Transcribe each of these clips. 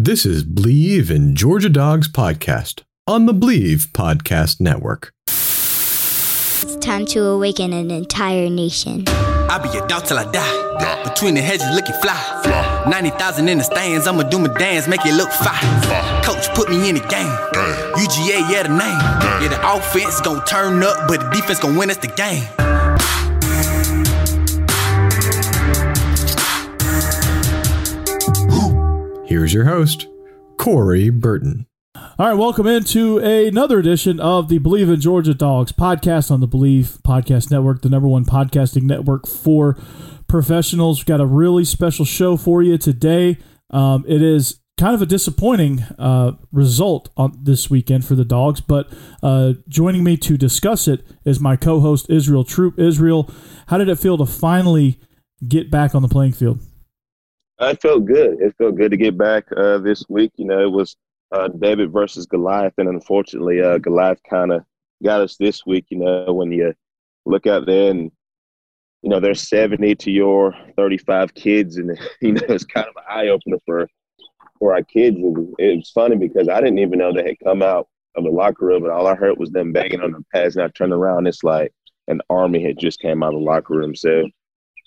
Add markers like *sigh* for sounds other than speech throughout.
This is Believe in Georgia Dogs podcast on the Believe Podcast Network. It's time to awaken an entire nation. I'll be your dog till I die. Between the hedges looking fly. 90,000 in the stands, I'ma do my dance, make it look fine. Coach put me in the game. UGA, yeah, the name. Yeah, the offense gon' turn up, but the defense gon' win us the game. Here's your host, Corey Burton. All right, welcome into another edition of the Believe in Georgia Dogs podcast on the Believe Podcast Network, the number one podcasting network for professionals. We've got a really special show for you today. Um, it is kind of a disappointing uh, result on this weekend for the Dogs, but uh, joining me to discuss it is my co-host Israel Troop. Israel, how did it feel to finally get back on the playing field? It felt good. It felt good to get back uh, this week. You know, it was uh, David versus Goliath, and unfortunately, uh, Goliath kind of got us this week. You know, when you look out there and you know there's 70 to your 35 kids, and *laughs* you know it's kind of an eye opener for for our kids. And it was funny because I didn't even know they had come out of the locker room, and all I heard was them banging on the pads. And I turned around, it's like an army had just came out of the locker room. So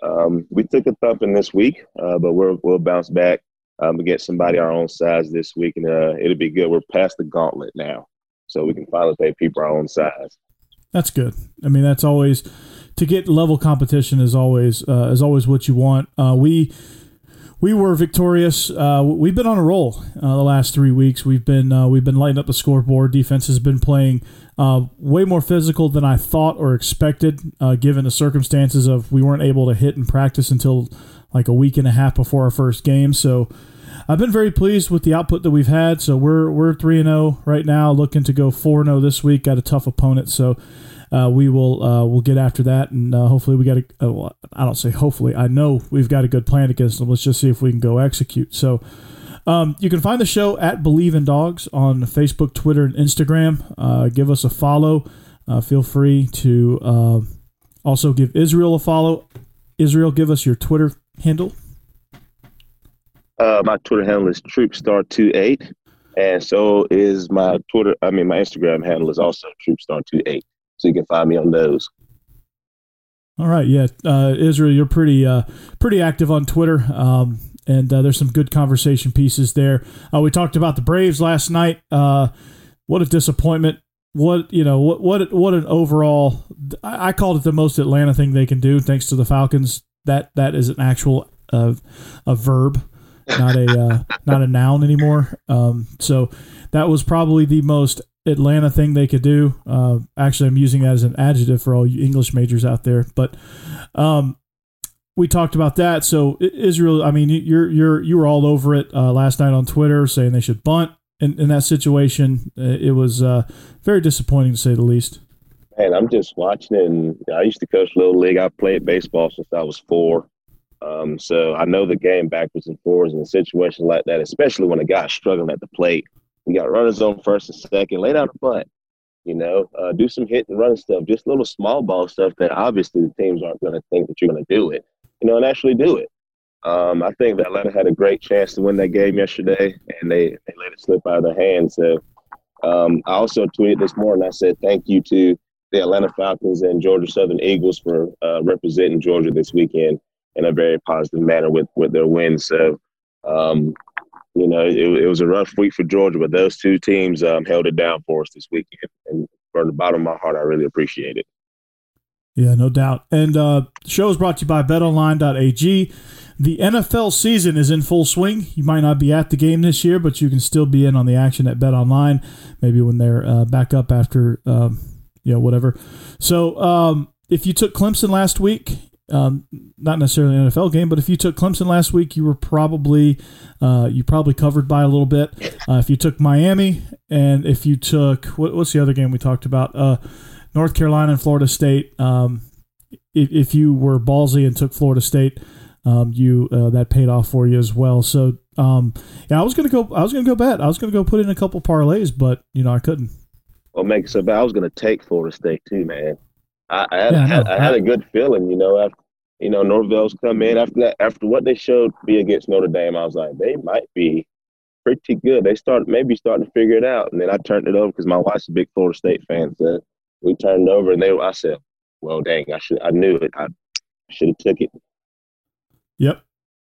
um, we took a thumping this week, uh, but we're, we'll bounce back um, get somebody our own size this week, and uh, it'll be good. We're past the gauntlet now, so we can finally pay people our own size. That's good. I mean, that's always to get level competition is always uh, is always what you want. Uh, we we were victorious. Uh, we've been on a roll uh, the last three weeks. We've been uh, we've been lighting up the scoreboard. Defense has been playing uh, way more physical than I thought or expected, uh, given the circumstances of we weren't able to hit in practice until like a week and a half before our first game. So I've been very pleased with the output that we've had. So we're we're three and zero right now, looking to go four and zero this week. Got a tough opponent, so uh, we will uh, we'll get after that, and uh, hopefully we got a. Uh, well, I don't say hopefully. I know we've got a good plan against them. Let's just see if we can go execute. So. Um, you can find the show at Believe in Dogs on Facebook, Twitter, and Instagram. Uh, give us a follow. Uh, feel free to also give Israel a follow. Israel, give us your Twitter handle. my Twitter handle is TroopStar28, and so is my Twitter. I mean, my Instagram handle is also TroopStar28 so you can find me on those. All right, yeah, uh, Israel, you're pretty uh, pretty active on Twitter, um, and uh, there's some good conversation pieces there. Uh, we talked about the Braves last night. Uh, what a disappointment! What you know, what what what an overall. I, called it the most Atlanta thing they can do, thanks to the Falcons. That that is an actual uh, a verb, not a not a noun anymore. Um, so that was probably the most Atlanta thing they could do. Uh, actually, I'm using that as an adjective for all you English majors out there. But um, we talked about that. So Israel, I mean, you're you're you were all over it uh, last night on Twitter, saying they should bunt in, in that situation. Uh, it was uh, very disappointing to say the least. Man, I'm just watching it. And I used to coach little league. I played baseball since I was four. Um, so I know the game backwards and forwards in a situation like that, especially when a guy's struggling at the plate we got runners on first and second. Lay down a butt. You know, uh, do some hit and run stuff, just little small ball stuff that obviously the teams aren't going to think that you're going to do it. You know, and actually do it. Um, I think that Atlanta had a great chance to win that game yesterday, and they, they let it slip out of their hands. So um, I also tweeted this morning. I said thank you to the Atlanta Falcons and Georgia Southern Eagles for uh, representing Georgia this weekend in a very positive manner with with their win. So um, you know, it, it, was a rough week for Georgia, but those two teams um, held it down for us this weekend. And from the bottom of my heart, I really appreciate it. Yeah, no doubt. And uh, the show is brought to you by betonline.ag. The NFL season is in full swing. You might not be at the game this year, but you can still be in on the action at BetOnline, maybe when they're uh, back up after, um, you know, whatever. So um, if you took Clemson last week, um, not necessarily an NFL game, but if you took Clemson last week, you were probably uh, you probably covered by a little bit. Uh, if you took Miami, and if you took what, what's the other game we talked about? Uh, North Carolina and Florida State. Um, if, if, you were ballsy and took Florida State, um, you uh, that paid off for you as well. So um, yeah, I was gonna go. I was gonna go bet. I was gonna go put in a couple parlays, but you know I couldn't. What make it so I was gonna take Florida State too, man. I, I had, yeah, I, had, I had a good feeling, you know, after you know Norvell's come in after that after what they showed be against Notre Dame, I was like, they might be pretty good. They started maybe starting to figure it out, and then I turned it over because my wife's a big Florida State fan. So we turned it over, and they I said, well, dang, I should I knew it. I should have took it. Yep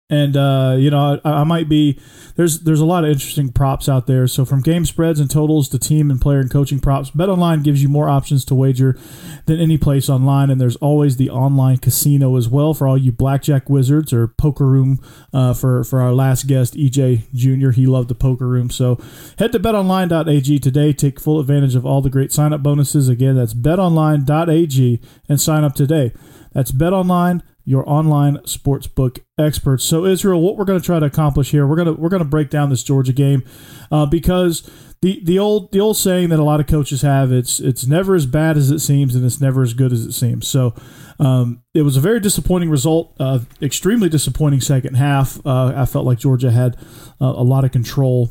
and uh, you know I, I, might be there's there's a lot of interesting props out there. So from game spreads and totals to team and player and coaching props betonline gives you more options to wager than any place online. And there's always the online casino as well for all you blackjack wizards or poker room uh, for for our last guest ej junior. He loved the poker room. So head to betonline.ag today. Take full advantage of all the great sign up bonuses. Again that's betonline.ag and sign up today. That's betonline your online sportsbook experts. So Israel, what we're going to try to accomplish here, we're going to we're going to break down this Georgia game uh, because the the old the old saying that a lot of coaches have it's it's never as bad as it seems and it's never as good as it seems. So um, it was a very disappointing result, uh, extremely disappointing second half. Uh, I felt like Georgia had uh, a lot of control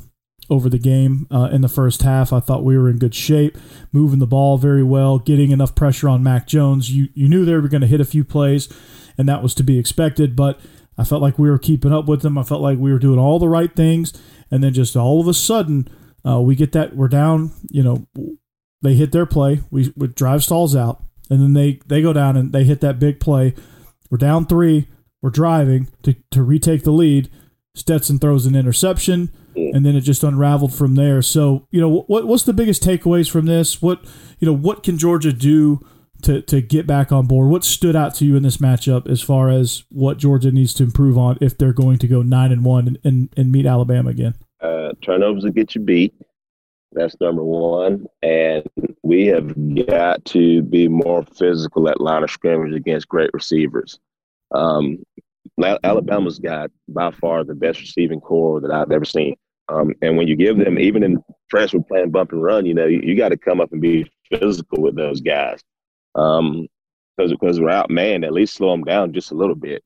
over the game uh, in the first half. I thought we were in good shape, moving the ball very well, getting enough pressure on Mac Jones. You you knew they were going to hit a few plays and that was to be expected. But I felt like we were keeping up with them. I felt like we were doing all the right things, and then just all of a sudden, uh, we get that we're down. You know, they hit their play. We, we drive stalls out, and then they they go down and they hit that big play. We're down three. We're driving to to retake the lead. Stetson throws an interception, and then it just unraveled from there. So, you know, what what's the biggest takeaways from this? What you know, what can Georgia do to, to get back on board. What stood out to you in this matchup as far as what Georgia needs to improve on if they're going to go nine and one and, and, and meet Alabama again? Uh, turnovers will get you beat. That's number one. And we have got to be more physical at line of scrimmage against great receivers. Um, Alabama's got by far the best receiving corps that I've ever seen. Um, and when you give them, even in transfer playing bump and run, you know, you, you got to come up and be physical with those guys um, because because we're outmanned, at least slow them down just a little bit.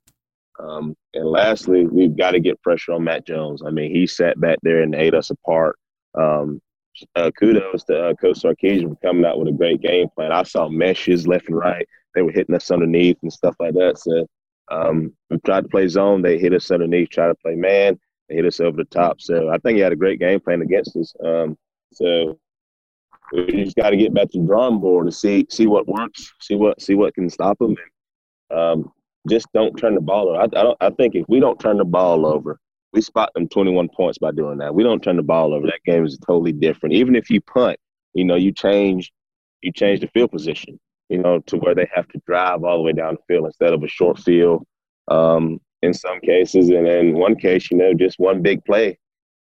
Um, and lastly, we've got to get pressure on Mac Jones. I mean, he sat back there and ate us apart. Um, uh, kudos to uh, Coach Sarkisian for coming out with a great game plan. I saw meshes left and right. They were hitting us underneath and stuff like that. So um, we tried to play zone. They hit us underneath. Tried to play man. They hit us over the top. So I think he had a great game plan against us. Um, so we just got to get back to the drawing board and see see what works, see what see what can stop them, and um, just don't turn the ball over. I, I, don't. I think if we don't turn the ball over, we spot them 21 points by doing that. We don't turn the ball over. That game is totally different. Even if you punt, you know, you change you change the field position, you know, to where they have to drive all the way down the field instead of a short field. Um, in some cases, and in one case, you know, just one big play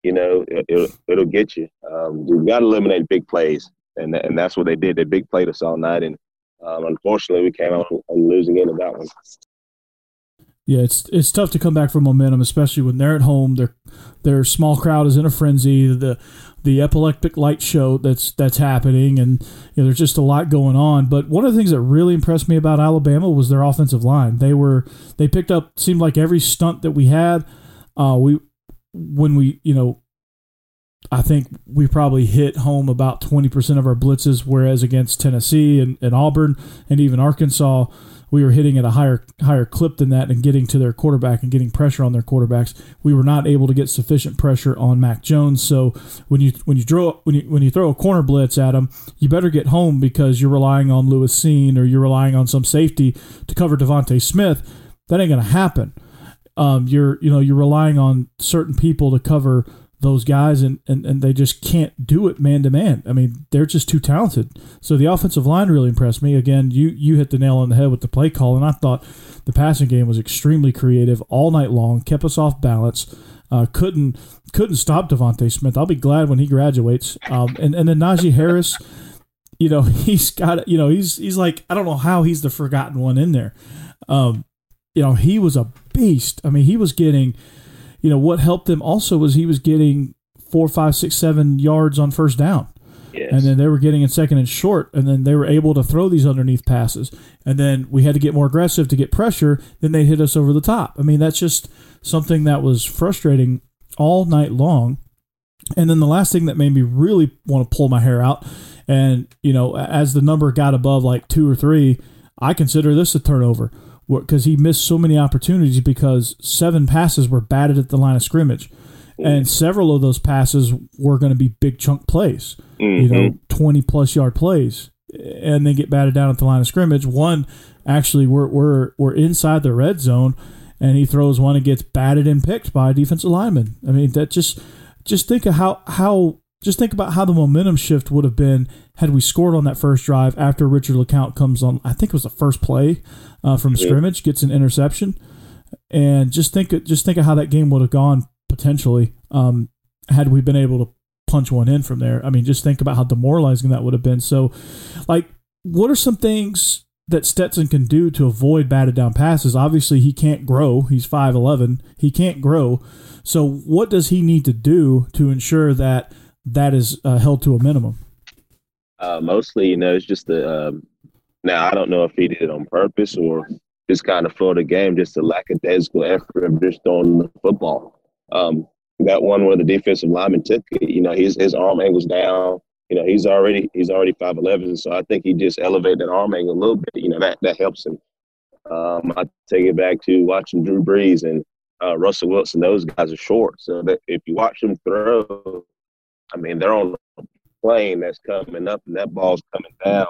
you know, it, will it'll get you. Um, we've got to eliminate big plays, and and that's what they did. They big played us all night, and um, unfortunately, we came out losing end of that one. Yeah, it's it's tough to come back from momentum, especially when they're at home. Their their small crowd is in a frenzy. The the epileptic light show that's that's happening, and you know, there's just a lot going on. But one of the things that really impressed me about Alabama was their offensive line. They were they picked up seemed like every stunt that we had. Uh, we when we, you know, I think we probably hit home about 20% of our blitzes, whereas against Tennessee and, and Auburn and even Arkansas, we were hitting at a higher higher clip than that and getting to their quarterback and getting pressure on their quarterbacks. We were not able to get sufficient pressure on Mac Jones. So when you when you throw when you when you throw a corner blitz at him, you better get home because you're relying on Lewis Cine or you're relying on some safety to cover DeVonta Smith. That ain't gonna happen um, you're you know you're relying on certain people to cover those guys and, and, and they just can't do it man to man. I mean, they're just too talented. So the offensive line really impressed me. Again, you you hit the nail on the head with the play call, and I thought the passing game was extremely creative all night long, kept us off balance. Uh, couldn't couldn't stop DeVonta Smith. I'll be glad when he graduates. Um, and and then Najee Harris, you know, *laughs* he's got you know he's he's like I don't know how he's the forgotten one in there. Um, you know, he was a beast. I mean, he was getting, you know, what helped them also was he was getting four, five, six, seven yards on first down. Yes. And then they were getting in second and short, and then they were able to throw these underneath passes. And then we had to get more aggressive to get pressure. Then they hit us over the top. I mean, that's just something that was frustrating all night long. And then the last thing that made me really want to pull my hair out, and you know, as the number got above like two or three, I consider this a turnover because he missed so many opportunities because seven passes were batted at the line of scrimmage, mm. and several of those passes were going to be big chunk plays, you know, mm-hmm. twenty plus yard plays, and they get batted down at the line of scrimmage. One actually, we're we're we're inside the red zone, and he throws one and gets batted and picked by a defensive lineman. I mean, that just just think of how how just think about how the momentum shift would have been had we scored on that first drive after Richard LeCounte comes on. I think it was the first play uh, from scrimmage, gets an interception, and just think just think of how that game would have gone potentially um, had we been able to punch one in from there. I mean, just think about how demoralizing that would have been. So, like, what are some things that Stetson can do to avoid batted down passes? Obviously, he can't grow. He's 5'11. He can't grow. So, what does he need to do to ensure that that is uh, held to a minimum? Uh, mostly, you know, it's just the. Um, now, I don't know if he did it on purpose or just kind of for the game, just a lackadaisical effort of just throwing the football. Um, that one where the defensive lineman took it, you know, his his arm angle's down. You know, he's already he's already five eleven, so I think he just elevated that arm angle a little bit. You know, that that helps him. Um, I take it back to watching Drew Brees and uh, Russell Wilson. Those guys are short, so that if you watch them throw, I mean, they're on a plane that's coming up, and that ball's coming down.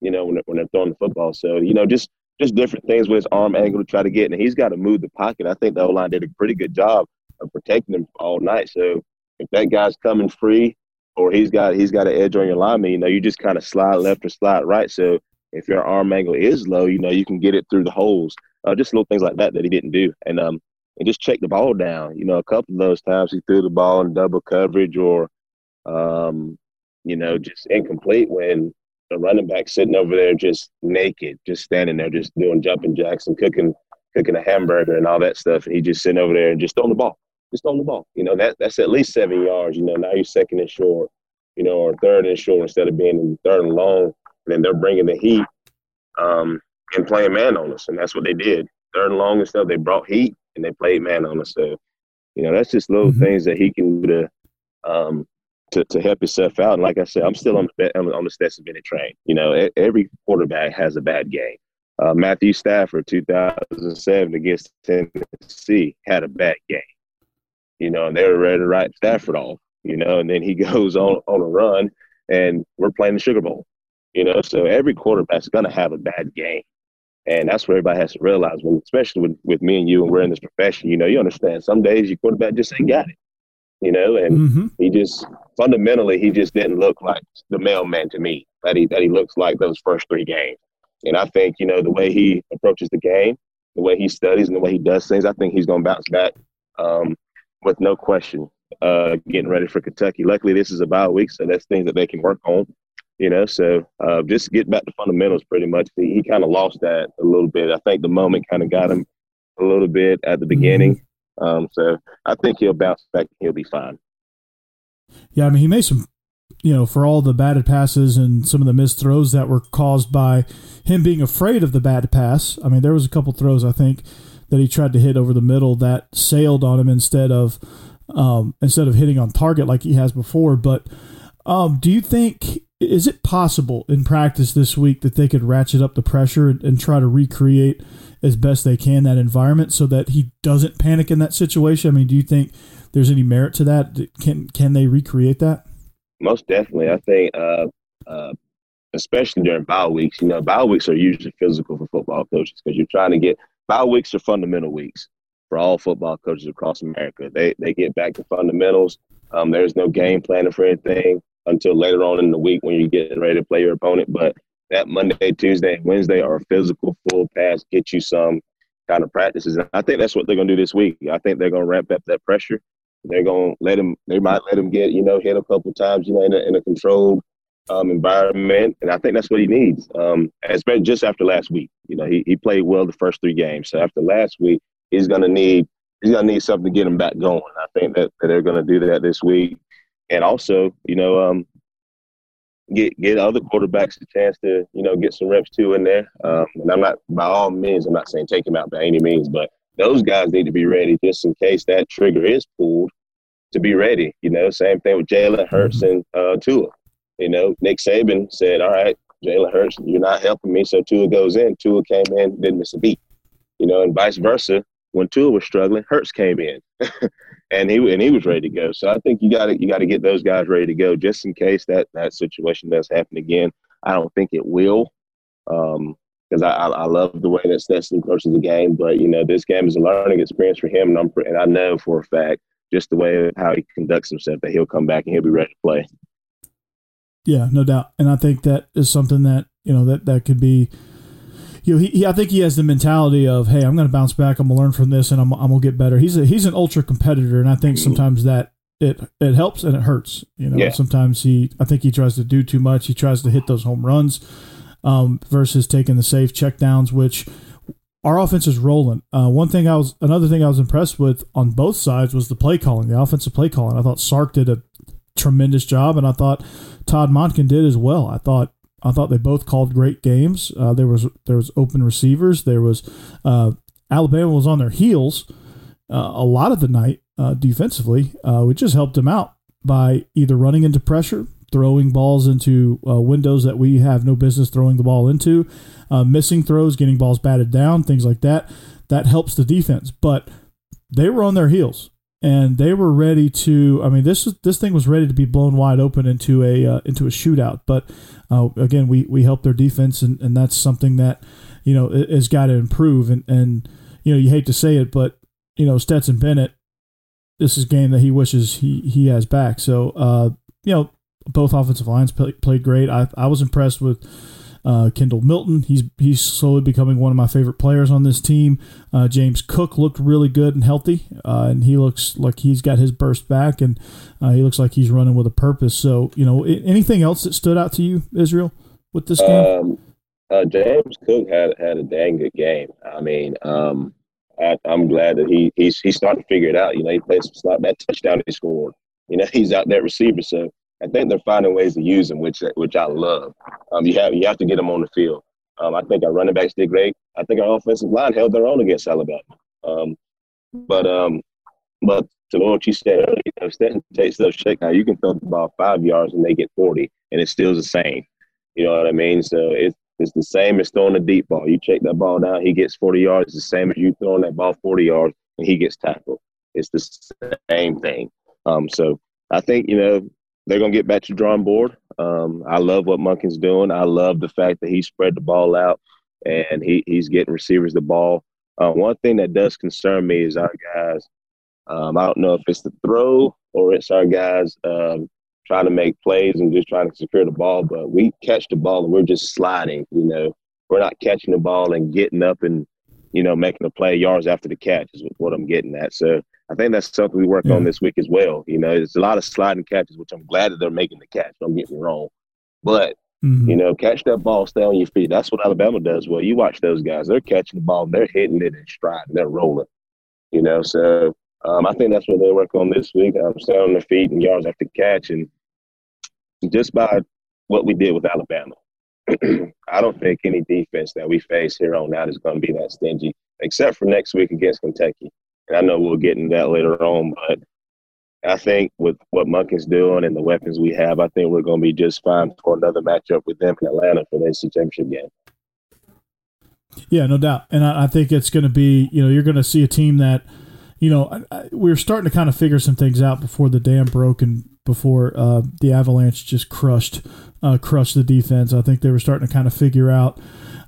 You know, when they're, when they're throwing the football. So you know, just just different things with his arm angle to try to get, and he's got to move the pocket. I think the O line did a pretty good job of protecting him all night. So if that guy's coming free, or he's got he's got an edge on your lineman, you know, you just kind of slide left or slide right. So if your arm angle is low, you know, you can get it through the holes. Uh, just little things like that that he didn't do, and um, and just check the ball down. You know, a couple of those times he threw the ball in double coverage or, um, you know, just incomplete when the running back sitting over there just naked, just standing there, just doing jumping jacks and cooking cooking a hamburger and all that stuff, and he just sitting over there and just throwing the ball, just throwing the ball. You know, that that's at least seven yards. You know, now you're second and short, you know, or third and short instead of being in third and long. And then they're bringing the heat um, and playing man on us, and that's what they did. Third and long and stuff, they brought heat and they played man on us. So, you know, that's just little mm-hmm. things that he can do to um, to, to help yourself out. And like I said, I'm still on the on the Stetson Bennett train. You know, every quarterback has a bad game. Uh, Matthew Stafford, 2007 against Tennessee, had a bad game. You know, and they were ready to write Stafford off. You know, and then he *laughs* goes on on a run, and we're playing the Sugar Bowl. You know, so every quarterback's to have a bad game. And that's what everybody has to realize, when, especially with, with me and you, and we're in this profession. You know, you understand some days your quarterback just ain't got it. You know, and mm-hmm. he just fundamentally he just didn't look like the mailman to me that he that he looks like those first three games. And I think, you know, the way he approaches the game, the way he studies and the way he does things, I think he's going to bounce back um, with no question uh, getting ready for Kentucky. Luckily, this is a bye week, so that's things that they can work on, you know. So uh, just get back to fundamentals pretty much. He, he kind of lost that a little bit. I think the moment kind of got him a little bit at the beginning. Um, so I think he'll bounce back. He'll be fine. Yeah, I mean, he made some you know, for all the batted passes and some of the missed throws that were caused by him being afraid of the bad pass. I mean, there was a couple throws I think that he tried to hit over the middle that sailed on him instead of um, instead of hitting on target like he has before. But um, do you think is it possible in practice this week that they could ratchet up the pressure and, and try to recreate as best they can that environment so that he doesn't panic in that situation? I mean, do you think there's any merit to that? Can can they recreate that? most definitely. I think, uh, uh, especially during bye weeks, you know, bye weeks are usually physical for football coaches because you're trying to get bye weeks are fundamental weeks for all football coaches across America. They they get back to fundamentals. Um, there's no game planning for anything until later on in the week when you're getting ready to play your opponent. But that Monday, Tuesday, and Wednesday are physical, full pass, get you some kind of practices. And I think that's what they're going to do this week. I think they're going to ramp up that pressure. They're gonna let him. They might let him get you know hit a couple times, you know, in a, in a controlled um, environment, and I think that's what he needs. Um, especially just after last week, You know, he, he played well the first three games. So after last week, he's gonna need he's gonna need something to get him back going. I think that, that they're gonna do that this week. And also, you know, um, get get other quarterbacks a chance to you know get some reps too in there. Um, and I'm not by all means I'm not saying take him out by any means, but those guys need to be ready just in case that trigger is pulled to be ready. You know, same thing with Jalen Hurts and uh, Tua. You know, Nick Saban said, "All right, Jalen Hurts, you're not helping me," so Tua goes in. Tua came in, didn't miss a beat. You know, and vice versa. When Tua was struggling, Hurts came in. *laughs* and he and he was ready to go. So I think you got to you got to get those guys ready to go just in case that that situation does happen again. I don't think it will, because um, I, I, I love the way that Stetson approaches the game. But you know, this game is a learning experience for him, and, I'm, and I know for a fact just the way how he conducts himself that he'll come back and he'll be ready to play. Yeah, no doubt, and I think that is something that you know that that could be you know, he, he, I think he has the mentality of, hey, I'm going to bounce back. I'm going to learn from this, and I'm, I'm going to get better. He's a, he's an ultra competitor, and I think sometimes that it it helps and it hurts. You know, yeah. sometimes he, I think he tries to do too much. He tries to hit those home runs um, versus taking the safe checkdowns, which our offense is rolling. Uh, one thing I was, another thing I was impressed with on both sides was the play calling, the offensive play calling. I thought Sark did a tremendous job, and I thought Todd Monken did as well. I thought I thought they both called great games. Uh, there was there was open receivers. There was uh, Alabama was on their heels uh, a lot of the night uh, defensively. Uh, we just helped them out by either running into pressure, throwing balls into uh, windows that we have no business throwing the ball into, missing throws, getting balls batted down, things like that. That helps the defense, but they were on their heels and they were ready to. I mean, this this thing was ready to be blown wide open into a uh, into a shootout. But uh, again, we we helped their defense, and, and that's something that you know has got to improve. And and you know, you hate to say it, but you know, Stetson Bennett, this is game that he wishes he he has back. So uh, you know, both offensive lines play, played great. I I was impressed with uh, Kendall Milton, he's he's slowly becoming one of my favorite players on this team. Uh, James Cook looked really good and healthy, uh, and he looks like he's got his burst back, and uh, he looks like he's running with a purpose. So, you know, anything else that stood out to you, Israel, with this game? Um, uh, James Cook had had a dang good game. I mean, um, I, am glad that he he's he's starting to figure it out. You know, he played some slot that touchdown he scored. You know, *laughs* he's out there receiver, so I think they're finding ways to use him, which which I love. Um, you have you have to get him on the field. Um, I think our running backs did great. I think our offensive line held their own against Alabama. Um, but um, but to what you said earlier, you know, Stetson takes those check now. You can throw the ball five yards and they get forty, and it's still the same. You know what I mean? So it's it's the same as throwing a deep ball. You check that ball down, he gets forty yards. It's the same as you throwing that ball forty yards and he gets tackled. It's the same thing. Um, so I think you know they're to get back to drawing board. Um, I love what Monken's doing. I love the fact that he spread the ball out and he, he's getting receivers the ball. Uh, one thing that does concern me is our guys. Um, I don't know if it's the throw or it's our guys um, trying to make plays and just trying to secure the ball, but we catch the ball and we're just sliding. You know, we're not catching the ball and getting up and you know making a play yards after the catch is what I'm getting at. So I think that's something we work yeah. on this week as well. You know, it's a lot of sliding catches, which I'm glad that they're making the catch. Don't get me wrong, but mm-hmm. you know, catch that ball, stay on your feet. That's what Alabama does. Well, you watch those guys; they're catching the ball, they're hitting it in stride, and they're rolling. You know, so um, I think that's what they work on this week. Um, stay on their feet and yards after catch, and just by what we did with Alabama. *clears throat* I don't think any defense that we face here on out is going to be that stingy, except for next week against Kentucky. And I know we'll get into that later on, but I think with what Monken's doing and the weapons we have, I think we're going to be just fine for another matchup with them in Atlanta for the SEC Championship game. Yeah, no doubt. And I, I think it's going to be, you know, you're going to see a team that, you know, I, I, we are starting to kind of figure some things out before the dam broke and before uh, the Avalanche just crushed, uh, crushed the defense. I think they were starting to kind of figure out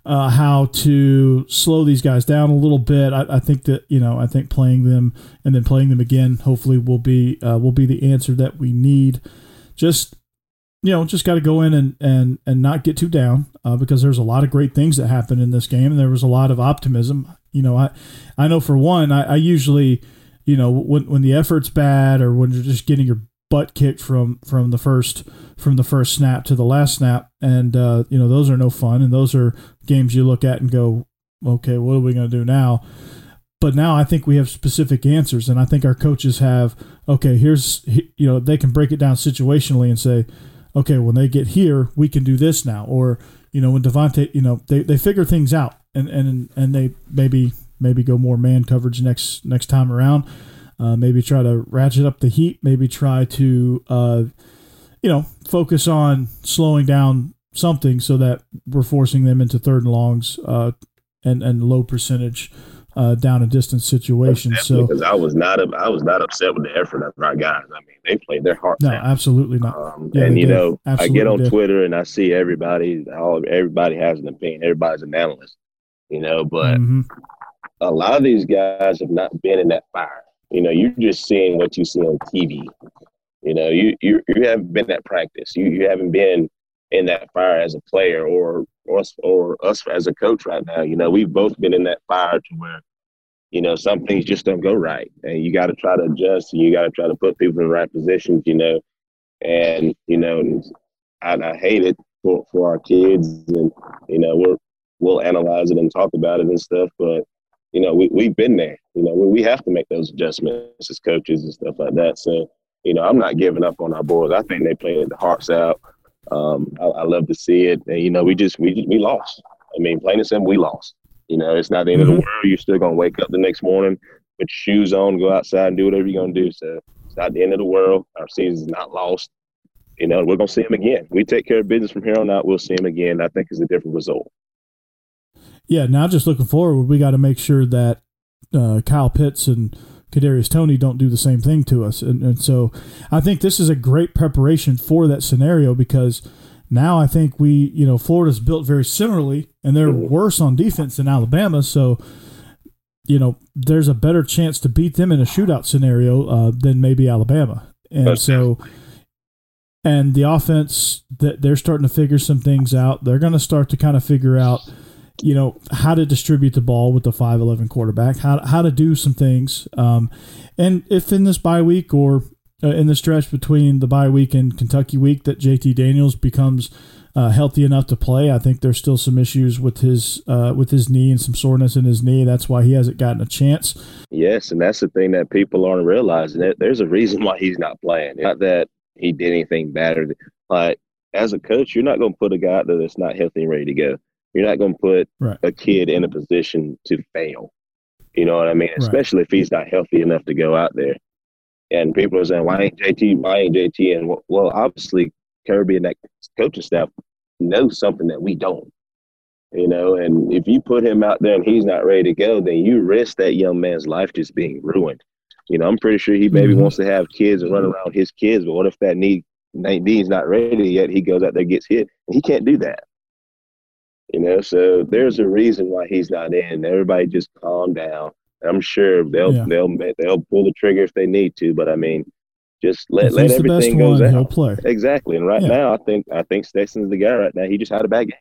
uh, how to slow these guys down a little bit. I, I, think that you know I think playing them and then playing them again hopefully will be uh, will be the answer that we need. Just you know just got to go in and and and not get too down uh, because there's a lot of great things that happened in this game and there was a lot of optimism. You know I I know for one I, I usually you know when when the effort's bad or when you're just getting your butt kicked from from the first from the first snap to the last snap, and uh, you know those are no fun, and those are games you look at and go, okay, what are we going to do now? But now I think we have specific answers, and I think our coaches have. Okay, here's you know they can break it down situationally and say, okay, when they get here, we can do this now, or you know when DeVonta, you know they, they figure things out, and and and they maybe maybe go more man coverage next next time around. Uh, maybe try to ratchet up the heat. Maybe try to uh, you know focus on slowing down something so that we're forcing them into third and longs uh, and and low percentage uh, down and distance situations. So because I was not I was not upset with the effort of our guys. I mean, they played their hearts no, out. absolutely not. Um, Yeah, and you did. know, I get on did. Twitter and I see everybody, all everybody has an opinion. Everybody's an analyst, you know. But Mhm. a lot of these guys have not been in that fire. You know, you're just seeing what you see on TV. You know, you you you haven't been at practice. You you haven't been in that fire as a player or us, or us as a coach right now. You know, we've both been in that fire to where you know some things just don't go right, and you got to try to adjust. And you got to try to put people in the right positions. You know, and you know, I, I hate it for for our kids, and you know, we're we'll analyze it and talk about it and stuff, but you know, we, we've been there. You know, we, we have to make those adjustments as coaches and stuff like that. So, you know, I'm not giving up on our boys. I think they played the hearts out. Um, I, I love to see it. And, you know, we just, we, we lost. I mean, plain and simple, we lost. You know, it's not the end of the world. You're still going to wake up the next morning, put your shoes on, go outside and do whatever you're going to do. So it's not the end of the world. Our season's not lost. You know, we're going to see them again. We take care of business from here on out. We'll see them again. I think it's a different result. Yeah, now just looking forward, we got to make sure that uh, Kyle Pitts and Kadarius Toney don't do the same thing to us, and, and so I think this is a great preparation for that scenario because now I think we, you know, Florida's built very similarly, and they're worse on defense than Alabama, so you know there's a better chance to beat them in a shootout scenario uh, than maybe Alabama, and so. And the offense that they're starting to figure some things out. They're going to start to kind of figure out you know how to distribute the ball with the 5'11 quarterback how, how to do some things um, and if in this bye week or uh, in the stretch between the bye week and kentucky week that jt daniels becomes uh, healthy enough to play i think there's still some issues with his uh, with his knee and some soreness in his knee that's why he hasn't gotten a chance Yes, and that's the thing that people aren't realizing. That there's a reason why he's not playing. Not that he did anything better. Like as a coach, you're not going to put a guy out there that's not healthy and ready to go. You're not going to put Right. a kid in a position to fail. You know what I mean? Especially if he's not healthy enough to go out there. And people are saying, "Why ain't JT? Why ain't JT?" And well- obviously, Kirby and that coaching staff know something that we don't. You know, and if you put him out there and he's not ready to go, then you risk that young man's life just being ruined. You know, I'm pretty sure he maybe Mhm. wants to have kids and run around his kids, but what if that knee Dean's not ready yet? He goes out there, gets hit, and he can't do that. You know, so there's a reason why he's not in. Everybody just calm down. I'm sure they'll Yeah. they'll they'll pull the trigger if they need to, but I mean, just let if let he's the best everything goes one he'll play Exactly. And right Yeah. now, I think I think Stetson's the guy right now. He just had a bad game.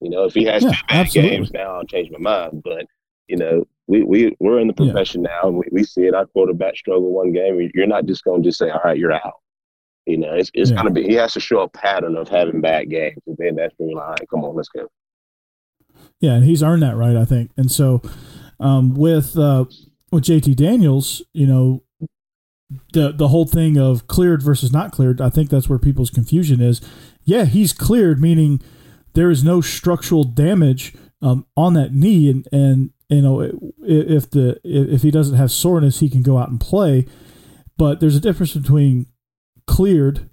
You know, if he has Yeah, two bad absolutely. games now, I'll change my mind. But you know, we we we're in the Yeah. profession now, and we, we see it. Our quarterback struggle one game. You're not just going to just say, "All right, you're out." You know, it's it's Yeah. going to be. He has to show a pattern of having bad games, and then that's when you're like, "All right, come on, let's go." Yeah, and he's earned that right, I think. And so, um, with uh, with JT Daniels, you know, the the whole thing of cleared versus not cleared, I think that's where people's confusion is. Yeah, he's cleared, meaning there is no structural damage um, on that knee, and and you know if the if he doesn't have soreness, he can go out and play. But there's a difference between cleared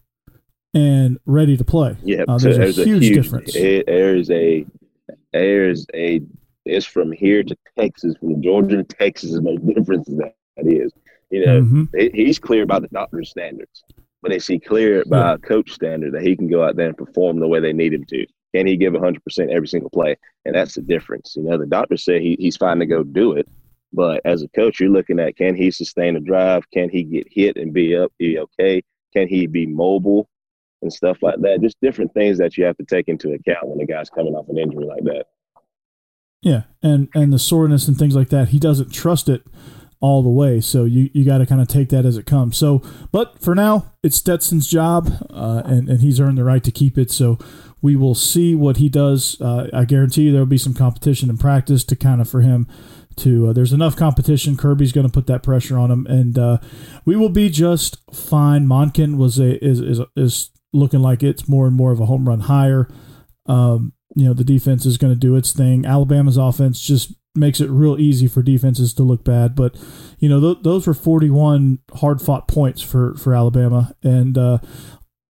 and ready to play. Yeah, Uh, so there's, a, huge difference. it- there's a there's a it's from here to Texas, from Georgia to Texas is much difference as that that is. You know, Mhm. he- he's clear by the doctor's standards, but is he clear by a coach standard that he can go out there and perform the way they need him to? Can he give 100% every single play? And that's the difference. You know, the doctor said he, he's fine to go do it, but as a coach, you're looking at can he sustain a drive? Can he get hit and be up, be okay? Can he be mobile and stuff like that? Just different things that you have to take into account when a guy's coming off an injury like that. Yeah, and and the soreness and things like that, he doesn't trust it all the way. So you you got to kind of take that as it comes. So, but for now, it's Stetson's job, uh, and and he's earned the right to keep it. So we will see what he does. Uh, I guarantee you there will be some competition in practice to kind of for him to. Uh, there's enough competition. Kirby's going to put that pressure on him, and uh, we will be just fine. Monken was a is is is looking like it's more and more of a home run hire. Um, you know the defense is going to do its thing. Alabama's offense just makes it real easy for defenses to look bad. But you know th- those were 41 hard fought points for for Alabama, and uh,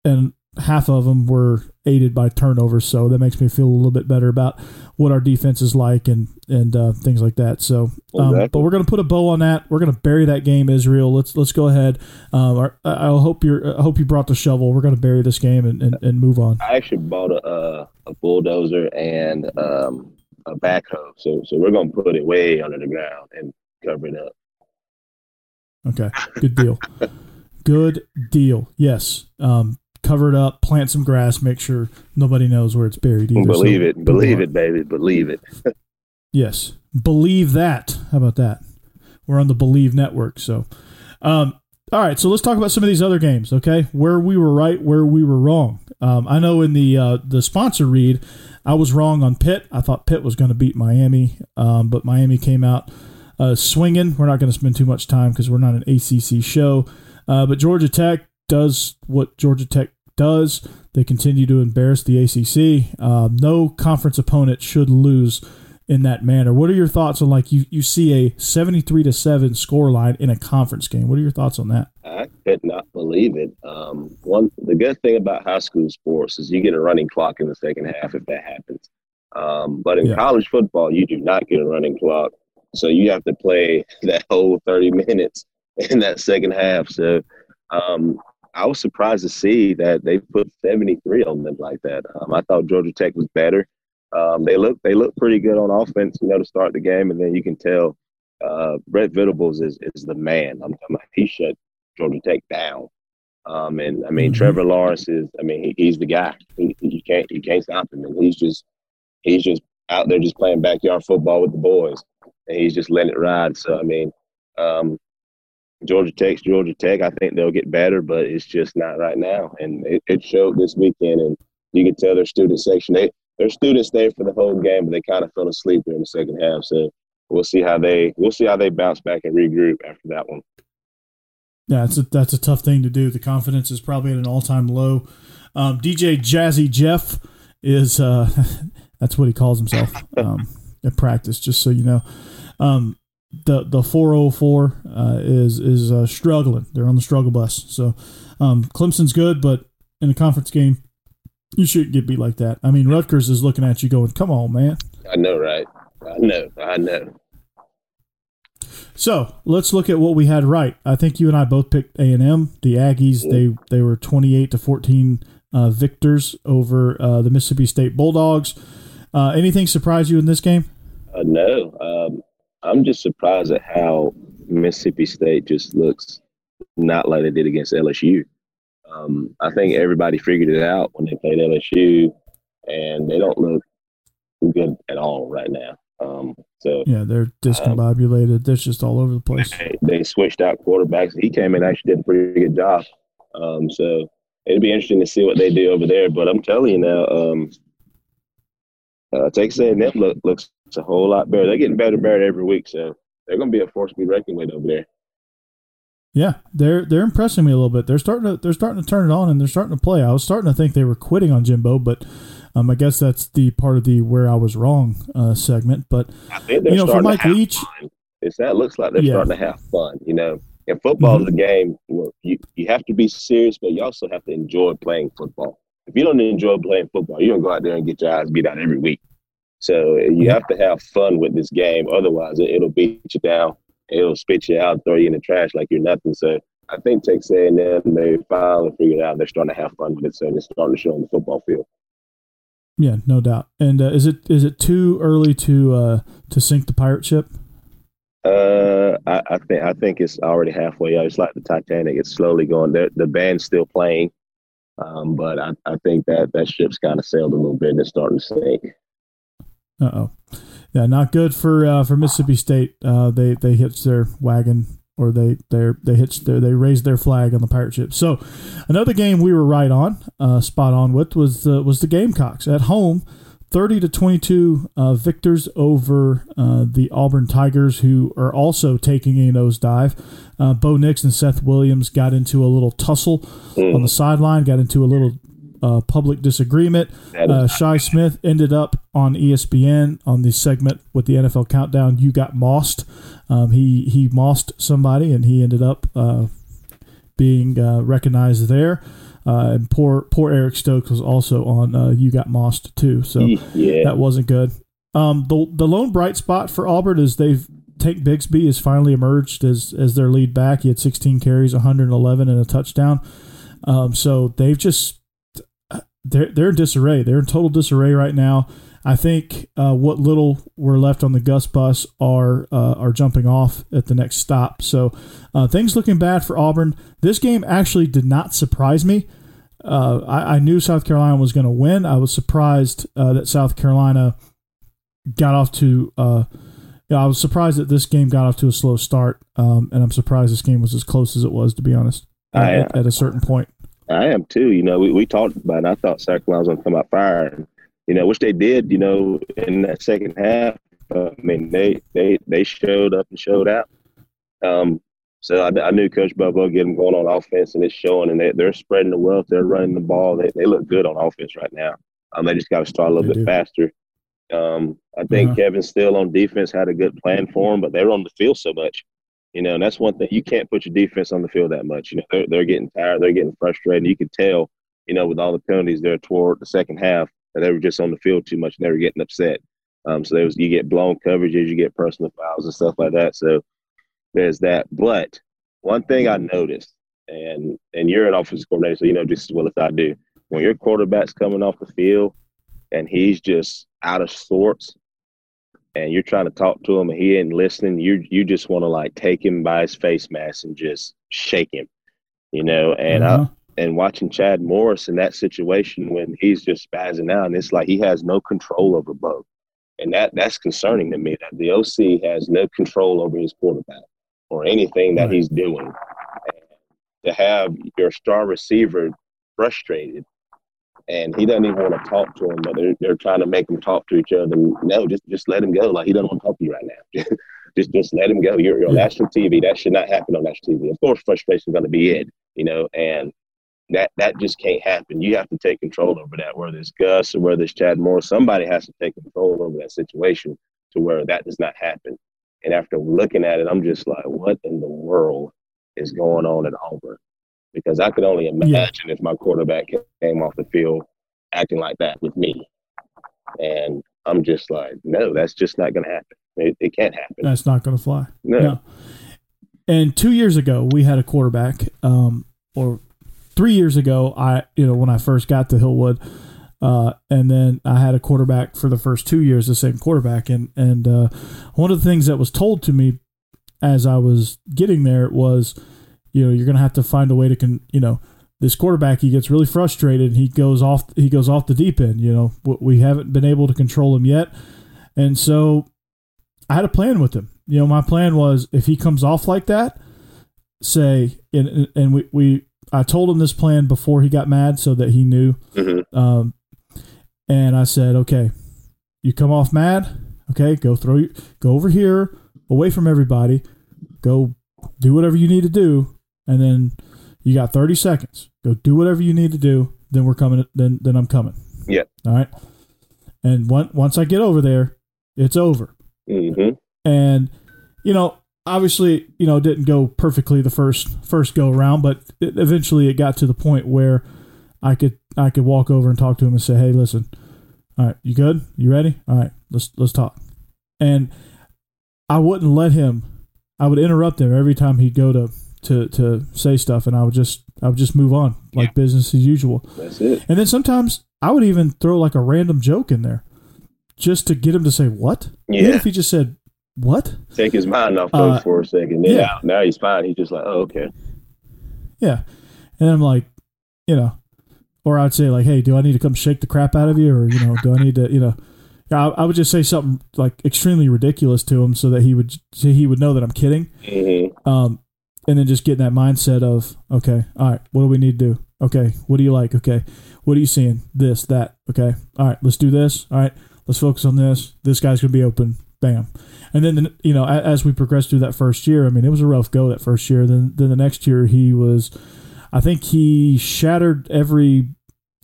and half of them were aided by turnovers. So that makes me feel a little bit better about what our defense is like and and uh, things like that. So, um, exactly. but we're going to put a bow on that. We're going to bury that game, Israel. Let's let's go ahead. Um, our, I hope you I hope you brought the shovel. We're going to bury this game and, and, and, move on. I actually bought a uh, a bulldozer and um, a backhoe. So so we're going to put it way under the ground and cover it up. Okay, good deal. good deal. Yes. Um, cover it up, plant some grass, make sure nobody knows where it's buried. Either. Believe so, it, believe it, baby, believe it. yes, believe that. How about that? We're on the Believe Network, so. Um, all right, so let's talk about some of these other games. Okay, where we were right, where we were wrong. Um, I know in the uh, the sponsor read, I was wrong on Pitt. I thought Pitt was going to beat Miami, um, but Miami came out uh, swinging. We're not going to spend too much time because we're not an ACC show. Uh, but Georgia Tech does what Georgia Tech does. They continue to embarrass the ACC. Uh, no conference opponent should lose in that manner. What are your thoughts on like you, you see a 73 to 7 score line in a conference game? What are your thoughts on that? I could not believe it. Um, one the good thing about high school sports is you get a running clock in the second half if that happens. Um, but in yeah. college football, you do not get a running clock. So you have to play *laughs* that whole 30 minutes in that second half. So um, I was surprised to see that they put 73 on them like that. Um, I thought Georgia Tech was better. Um, they look they look pretty good on offense, you know, to start the game, and then you can tell uh, Brent Venables is is the man. I'm talking about he shut Georgia Tech down. Um, and I mean mm-hmm. Trevor Lawrence is I mean he, he's the guy. He, you can't you can't stop him, and he's just he's just out there just playing backyard football with the boys, and he's just letting it ride. So I mean, um, Georgia Tech's Georgia Tech. I think they'll get better, but it's just not right now. And it, it showed this weekend, and you can tell their student section they their students stayed for the whole game, but they kind of fell asleep during the second half. So we'll see how they we'll see how they bounce back and regroup after that one. Yeah, that's a, that's a tough thing to do. The confidence is probably at an all time low. Um, DJ Jazzy Jeff is uh, *laughs* that's what he calls himself um, at practice. Just so you know. Um, the the 404 uh, is is uh, struggling. They're on the struggle bus. So um, Clemson's good, but in a conference game, you shouldn't get beat like that. I mean, Rutgers is looking at you, going, "Come on, man." I know, right? I know, I know. So let's look at what we had right. I think you and I both picked A and M. The Aggies they they were 28 to 14 uh, victors over uh, the Mississippi State Bulldogs. Uh, anything surprise you in this game? Uh, no. Um, I'm just surprised at how Mississippi State just looks not like they did against LSU. Um, I think everybody figured it out when they played LSU, and they don't look good at all right now. Um, so yeah, they're discombobulated. Um, they're just all over the place. They, they, switched out quarterbacks. He came in actually did a pretty good job. Um, so it'd be interesting to see what they do over there. But I'm telling you now, um, uh, Texas A&M look, looks a whole lot better. They're getting better and better every week, so they're going to be a force to be reckoned with over there. Yeah, they're they're impressing me a little bit. They're starting to they're starting to turn it on and they're starting to play. I was starting to think they were quitting on Jimbo, but um, I guess that's the part of the where I was wrong uh, segment. But you know, for Mike Leach, fun. it's that looks like they're yeah. starting to have fun. You know, and football mm-hmm. is a game where you you have to be serious, but you also have to enjoy playing football. If you don't enjoy playing football, you don't go out there and get your eyes beat out every week. So you have to have fun with this game. Otherwise, it, will beat you down. It'll spit you out, throw you in the trash like you're nothing. So I think Texas A&M they finally figured out they're starting to have fun with it. So it's starting to show on the football field. Yeah, no doubt. And uh, is it is it too early to uh, to sink the pirate ship? Uh, I, I, think I think it's already halfway out. It's like the Titanic. It's slowly going. The the band's still playing, um, but I, I think that that ship's kind of sailed a little bit and it's starting to sink. Uh oh. Yeah, not good for uh, for Mississippi State. Uh, they they hitched their wagon or they they they hit their, they raised their flag on the pirate ship. So another game we were right on, uh, spot on with was the was the Gamecocks at home. 30 to 22 uh, victors over uh, the Auburn Tigers, who are also taking a nosedive. Uh, Bo Nix and Seth Williams got into a little tussle mm. on the sideline, got into a little uh, public disagreement. Uh, Shi Smith ended up on ESPN on the segment with the NFL Countdown. You got mossed. Um, he he mossed somebody, and he ended up uh, being recognized there. Uh, and poor poor Eric Stokes was also on uh, You Got Mossed too, so *laughs* yeah. that wasn't good. Um, the the lone bright spot for Auburn is they've Tank Bigsby has finally emerged as as their lead back. He had 16 carries, 111, and a touchdown. Um, so they've just they're they're in disarray. They're in total disarray right now. I think uh, what little were left on the Gus bus are uh, are jumping off at the next stop. So uh, things looking bad for Auburn. This game actually did not surprise me. Uh, I, I, knew South Carolina was going to win. I was surprised uh, that South Carolina got off to. Uh, you know, I was surprised that this game got off to a slow start, um, and I'm surprised this game was as close as it was. To be honest, at, at, a certain point. I am too. You know, we, we talked about it. I thought South Carolina was going to come out fire. You know, which they did, you know, in that second half. Uh, I mean, they, they, they showed up and showed out. Um, so I, I knew Coach Bobo get them going on offense, and it's showing. And they, they're spreading the wealth. They're running the ball. They, they look good on offense right now. Um, they just got to start a little they bit do. faster. Um, I think uh-huh. Kevin Steele on defense had a good plan for them, but they were on the field so much. You know, and that's one thing you can't put your defense on the field that much. You know, they're, they're getting tired, they're getting frustrated. You can tell, you know, with all the penalties there toward the second half, they were just on the field too much and they were getting upset. Um, so there was you get blown coverages, you get personal fouls and stuff like that. So there's that. But one thing I noticed, and and you're an offensive coordinator, so you know just as well as I do. When your quarterback's coming off the field and he's just out of sorts, and you're trying to talk to him and he ain't listening, you you just want to like take him by his face mask and just shake him, you know. And mm-hmm. And watching Chad Morris in that situation when he's just spazzing out, and it's like he has no control over both, and that that's concerning to me. That the OC has no control over his quarterback or anything that he's doing. And to have your star receiver frustrated and he doesn't even want to talk to him, but they're, they're trying to make him talk to each other. No, just just let him go. Like he doesn't want to talk to you right now. *laughs* just just let him go. You're, you're on national TV. That should not happen on national TV. Of course, frustration is going to be it, you know, and that that just can't happen. You have to take control over that. Whether it's Gus or whether it's Chad Moore, somebody has to take control over that situation to where that does not happen. And after looking at it, I'm just like, what in the world is going on at Auburn? because I could only imagine yeah. if my quarterback came off the field acting like that with me. And I'm just like, no, that's just not going to happen. It, it, can't happen. That's not going to fly. No. no. And two years ago, we had a quarterback, um, or three years ago, I you know when I first got to Hillwood, uh, and then I had a quarterback for the first two years, the same quarterback, and and uh, one of the things that was told to me as I was getting there was you know you're to have to find a way to con you know this quarterback he gets really frustrated and he goes off he goes off the deep end you know. We haven't been able to control him yet. And so i had a plan with him. You know my plan was if he comes off like that say and and we, we i told him this plan before he got mad so that he knew mm-hmm. um, and i said okay you come off mad okay go throw you, go over here away from everybody go do whatever you need to do and then you got 30 seconds. Go do whatever you need to do. Then we're coming. Then then I'm coming. Yeah. All right. And once once I get over there, it's over. Mm-hmm. And you know, obviously, you know, it didn't go perfectly the first first go around, but it, eventually it got to the point where I could I could walk over and talk to him and say, "Hey, listen, all right, you good? You ready? All right, let's let's talk." And I wouldn't let him. I would interrupt him every time he'd go to to to say stuff, and I would just I would just move on like yeah. business as usual. That's it. And then sometimes I would even throw like a random joke in there, just to get him to say what. Yeah. Even if he just said what. Take his mind off uh, for a second. Then yeah. Now, he's fine. He's just like, oh okay. Yeah, and I'm like, you know, or I'd say like, hey, do I need to come shake the crap out of you, or you know, do I need to, you know. I, I would just say something like extremely ridiculous to him so that he would so he would know that I'm kidding. Mm-hmm. Um, and then just getting that mindset of okay, all right, what do we need to do? Okay, what do you like? Okay, what are you seeing? This, that. Okay, all right, let's do this. All right, let's focus on this. This guy's gonna be open. Bam. And then you know, as we progressed through that first year, I mean, it was a rough go that first year. Then then the next year he was, I think he shattered every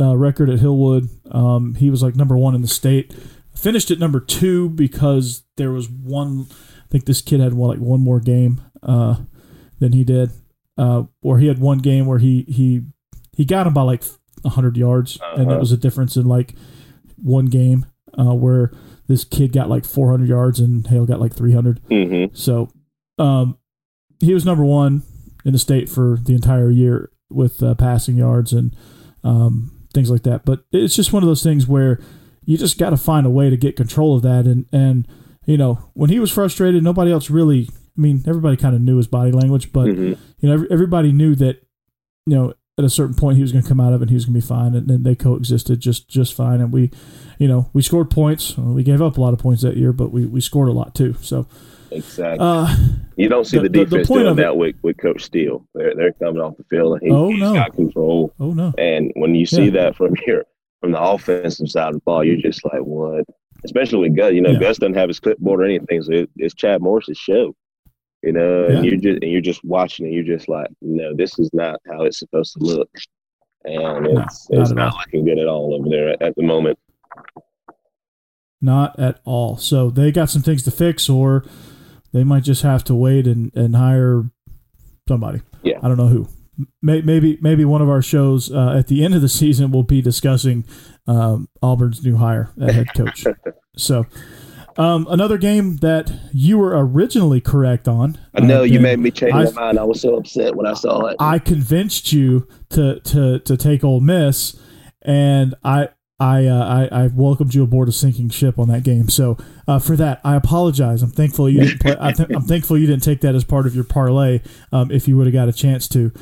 uh, record at Hillwood. Um, he was like number one in the state. Finished at number two because there was one. I think this kid had one, like one more game uh, than he did, uh, or he had one game where he he he got him by like hundred yards, uh-huh. and it was a difference in like one game uh, where this kid got like 400 yards and Hale got like 300. Mm-hmm. So um, he was number one in the state for the entire year with uh, passing yards and um, things like that. But it's just one of those things where you just got to find a way to get control of that. And, and, you know, when he was frustrated, nobody else really, I mean, everybody kind of knew his body language, but, mm-hmm. you know, everybody knew that, you know, at a certain point he was going to come out of it and he was going to be fine. And then they coexisted just, just fine. And we, you know, we scored points. We gave up a lot of points that year, but we, we scored a lot too. So, Exactly. Uh, you don't see the, the defense the, the doing that with, with Coach Steele. They're they're coming off the field and he, oh, no. got control. Oh no! And when you see yeah. that from here from the offensive side of the ball, you're just like, what? Especially with Gus. You know, yeah. Gus doesn't have his clipboard or anything, so it, it's Chad Morris's show. You know, and you're just and you're just watching it. You're just like, no, this is not how it's supposed to look, and it's no, it's not, not looking good at all over there at, at the moment. Not at all. So they got some things to fix, or they might just have to wait and, and hire somebody. Yeah. I don't know who. Maybe maybe one of our shows uh, at the end of the *laughs* season will be discussing um, Auburn's new hire at head coach. *laughs* so um, another game that you were originally correct on. I know uh, you made me change I, my mind. I was so upset when I saw it. I convinced you to to to take Ole Miss, and I I, uh, I I welcomed you aboard a sinking ship on that game. So uh, for that, I apologize. I'm thankful you didn't play. I am thankful you didn't take that as part of your parlay. Um, if you would have got a chance to.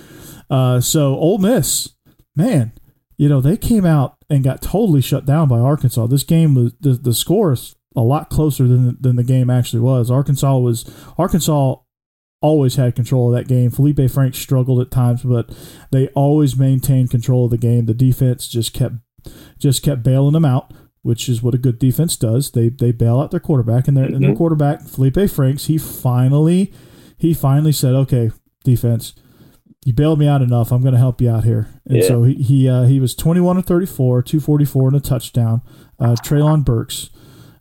Uh, so Ole Miss, man, you know they came out and got totally shut down by Arkansas. This game was the the score is a lot closer than than the game actually was. Arkansas was Arkansas always had control of that game. Feleipe Frank struggled at times, but they always maintained control of the game. The defense just kept just kept bailing them out, which is what a good defense does. They they bail out their quarterback, and their, mm-hmm. and their quarterback Feleipe Franks, he finally he finally said, "Okay, defense, you bailed me out enough. I'm going to help you out here." And yeah. so he he uh, he was 21 to 34, 244 and a touchdown. Uh, Treylon Burks.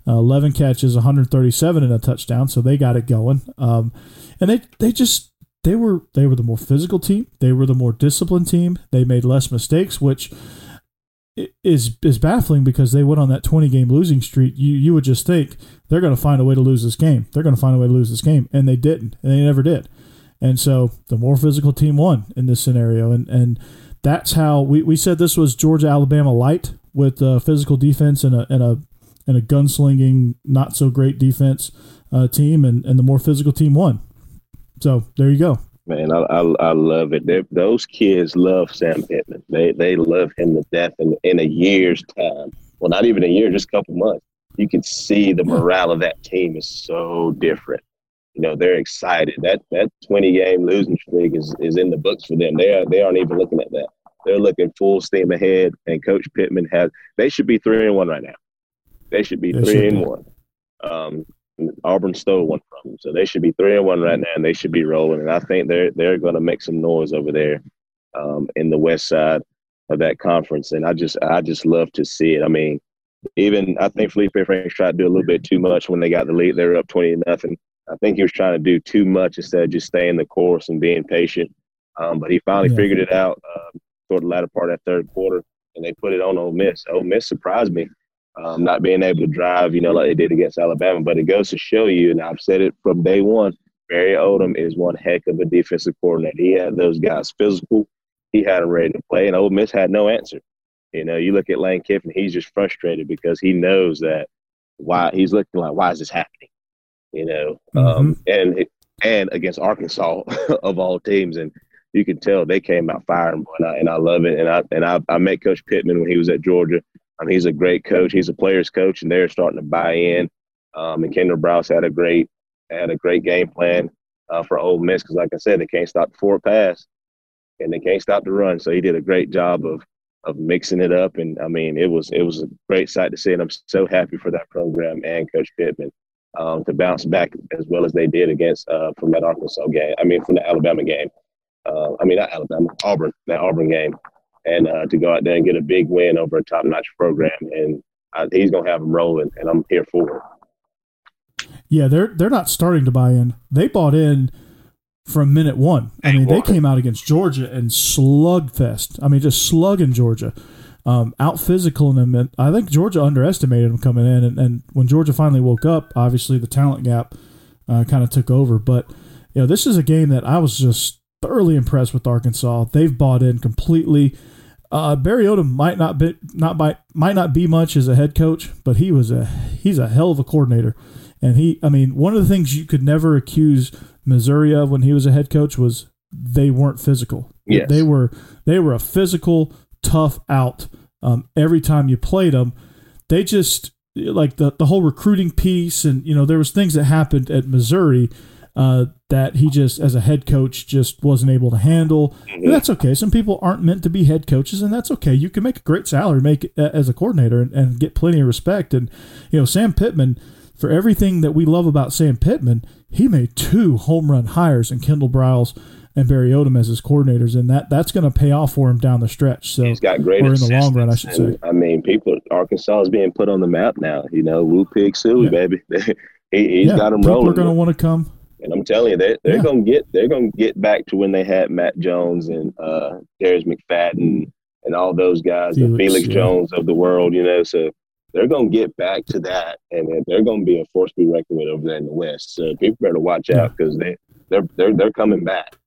Uh, 11 catches, 137 in a touchdown, so they got it going. Um, and they they just they were they were the more physical team. They were the more disciplined team. They made less mistakes, which is is baffling because they went on that 20 game losing streak. You you would just think they're going to find a way to lose this game. They're going to find a way to lose this game, and they didn't, and they never did. And so the more physical team won in this scenario, and and that's how we, we said this was Georgia Alabama light with uh, physical defense and a and a and a gunslinging not so great defense uh, team, and and the more physical team won. So there you go. Man, I I, I love it. They're, those kids love Sam Pittman. They they love him to death. And in a year's time, well, not even a year, just a couple months, you can see the morale of that team is so different. You know, they're excited. That that twenty game losing streak is, is in the books for them. They are they aren't even looking at that. They're looking full steam ahead. And Coach Pittman has they should be three and one right now. They should be they three should and be. one. Um, Auburn stole one from them, so they should be three and one right now, and they should be rolling. And I think they're they're going to make some noise over there um, in the west side of that conference. And I just I just love to see it. I mean, even I think Feleipe Franks tried to do a little bit too much when they got the lead. They were up twenty to nothing. I think he was trying to do too much instead of just staying the course and being patient. Um, but he finally yeah. figured it out uh, toward the latter part of that third quarter, and they put it on Ole Miss. Ole Miss surprised me um, not being able to drive, you know, like they did against Alabama. But it goes to show you, and I've said it from day one, Barry Odom is one heck of a defensive coordinator. He had those guys physical. He had them ready to play, and Ole Miss had no answer. You know, you look at Lane Kiffin, he's just frustrated because he knows that why he's looking like, why is this happening? You know, um, mm-hmm. and and against Arkansas *laughs* of all teams, and you can tell they came out firing, and I, and I love it. And I and I, I met Coach Pittman when he was at Georgia. Um, he's a great coach. He's a player's coach, and they're starting to buy in. Um, and Kendall Briles had a great had a great game plan. uh, for Ole Miss because, like I said, they can't stop the forward pass and they can't stop the run. So he did a great job of of mixing it up, and I mean, it was it was a great sight to see, and I'm so happy for that program and Coach Pittman um, to bounce back as well as they did against uh, from that Arkansas game. I mean, from the Alabama game. Uh, I mean, not Alabama, Auburn, that Auburn game, and uh, to go out there and get a big win over a top-notch program, and I, he's gonna have them rolling, and I'm here for it. Yeah, they're they're not starting to buy in. They bought in from minute one. I mean, they came out against Georgia and slugfest. I mean, just slugging Georgia, um, out physical them. And I think Georgia underestimated them coming in. And, and when Georgia finally woke up, obviously the talent gap uh, kind of took over. But you know, this is a game that I was just thoroughly impressed with Arkansas. They've bought in completely. Uh, Barry Odom might not be not by might not be much as a head coach, but he was a he's a hell of a coordinator. And he, I mean, one of the things you could never accuse Missouri of when he was a head coach was they weren't physical. Yes. They were they were a physical tough out. Um, every time you played them, they just like the the whole recruiting piece and you know there was things that happened at Missouri uh, that he just as a head coach just wasn't able to handle. And that's okay. Some people aren't meant to be head coaches, and that's okay. You can make a great salary, make uh, as a coordinator, and, and get plenty of respect. And you know Sam Pittman for everything that we love about Sam Pittman, he made two home run hires in Kendall Briles and Barry Odom as his coordinators, and that that's going to pay off for him down the stretch. So he's got great or in the long run, I should and, say. I mean, people, Arkansas is being put on the map now. You know, Woo Pig Sooie, Yeah. baby. *laughs* he, he's yeah, got them people rolling. are going to want to come. And I'm telling you, they, they're Yeah. gonna get they're gonna get back to when they had Matt Jones and uh, Darius McFadden and all those guys, the Felix, Felix yeah. Jones of the world. You know, so they're gonna get back to that, and they're gonna be a force to be reckoned with over there in the West. So people better watch Yeah. out because they they're they're they're coming back.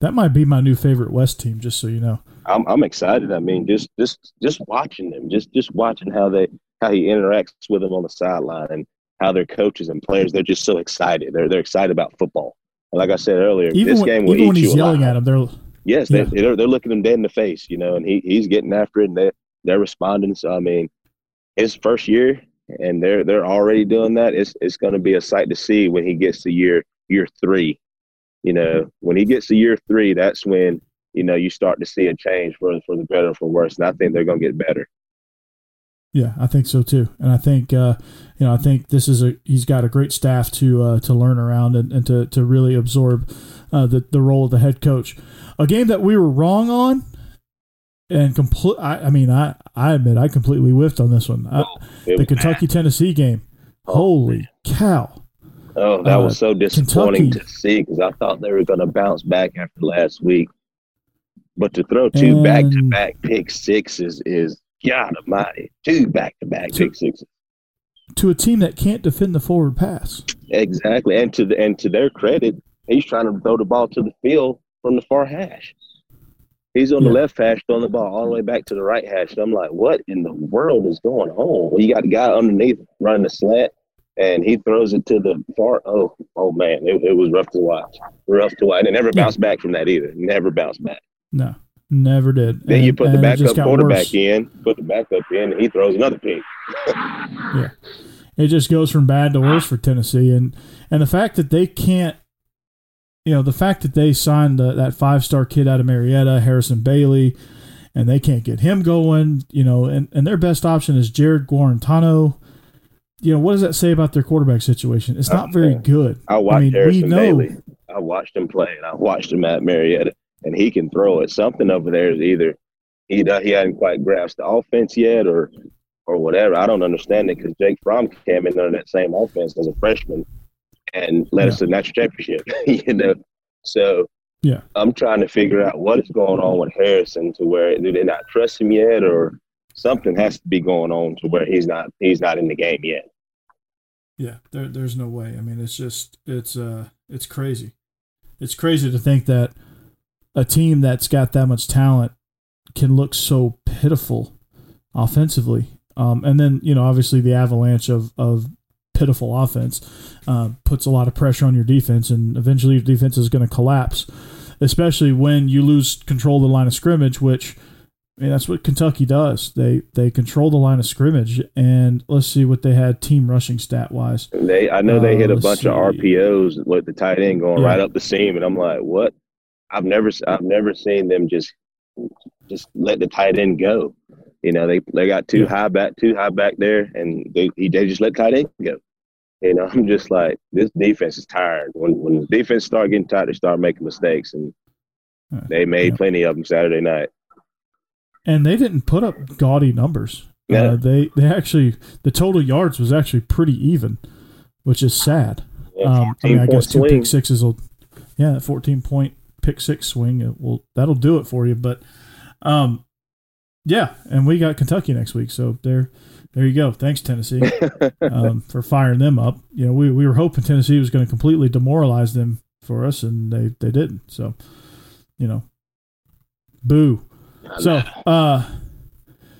That might be my new favorite West team, just so you know. I'm I'm excited. I mean, just just just watching them, just just watching how they how he interacts with them on the sideline and how their coaches and players they're just so excited. They're they're excited about football. And like I said earlier, Even this when, game will even when he's you yelling alive. at them, they're Yes, Yeah. they, they're they're looking him dead in the face, you know, and he he's getting after it, and they they're responding. So I mean, his first year, and they're they're already doing that. It's it's going to be a sight to see when he gets to year year three. You know, when he gets to year three, that's when you know you start to see a change for for the better or for worse. And I think they're going to get better. Yeah, I think so too, and I think uh, you know I think this is a he's got a great staff to uh, to learn around and, and to, to really absorb uh, the the role of the head coach. A game that we were wrong on, and complete. I, I mean, I I admit I completely whiffed on this one. I, It the Kentucky Tennessee game. Oh, Holy cow! Oh, that Uh, was so disappointing Kentucky- to see because I thought they were going to bounce back after last week. But to throw two back to back pick sixes is God Almighty. Two back to back Two- pick sixes. To a team that can't defend the forward pass. Exactly. And to the and to their credit, he's trying to throw the ball to the field from the far hash. He's on the left hash, throwing the ball all the way back to the right hash. And I'm like, what in the world is going on? Well, you got the guy underneath running the slant, and he throws it to the far. Oh, oh man, it, it was rough to watch. Rough to watch. And it never Yeah. bounced back from that either. Never bounced back. No, never did. Then you put the and backup quarterback worse. in, put the backup in, and he throws another pick. *laughs* Yeah, it just goes from bad to worse for Tennessee, and and the fact that they can't, you know, the fact that they signed the, that five star kid out of Marietta, Harrison Bailey, and they can't get him going, you know, and and their best option is Jarrett Guarantano. You know, what does that say about their quarterback situation? It's not very good. I watched mean, we Harrison Bailey. I watched him play, and I watched him at Marietta, and he can throw it. Something over there is either he he hadn't quite grasped the offense yet, or or whatever. I don't understand it because Jake Fromm came in under that same offense as a freshman and led us to the national championship. *laughs* you know, so Yeah. I'm trying to figure out what is going on with Harrison to where do they not trust him yet, or something has to be going on to where he's not he's not in the game yet. Yeah, there, there's no way. I mean, it's just it's uh it's crazy. It's crazy to think that a team that's got that much talent can look so pitiful offensively. Um, and then you know, obviously, the avalanche of of pitiful offense uh, puts a lot of pressure on your defense, and eventually your defense is going to collapse. Especially when you lose control of the line of scrimmage, which I mean, that's what Kentucky does. They they control the line of scrimmage, and let's see what they had team rushing stat wise. They, I know they Uh, hit a bunch of. RPOs with the tight end going Yeah. right up the seam, and I'm like, what? I've never, I've never seen them just, just let the tight end go. You know, they they got too high back, too high back there, and they they just let tight end go. You know, *laughs* I'm just like, this defense is tired. When when the defense start getting tired, they start making mistakes, and they made Yeah. plenty of them Saturday night. And they didn't put up gaudy numbers. Yeah. Uh, they they actually the total yards was actually pretty even, which is sad. Yeah, Um, I mean, I guess two point pick sixes will, yeah, fourteen point pick six swing will that'll do it for you. But, um, yeah, and we got Kentucky next week, so there, there you go. Thanks Tennessee *laughs* um, for firing them up. You know, we we were hoping Tennessee was going to completely demoralize them for us, and they they didn't. So, you know, boo. So, uh,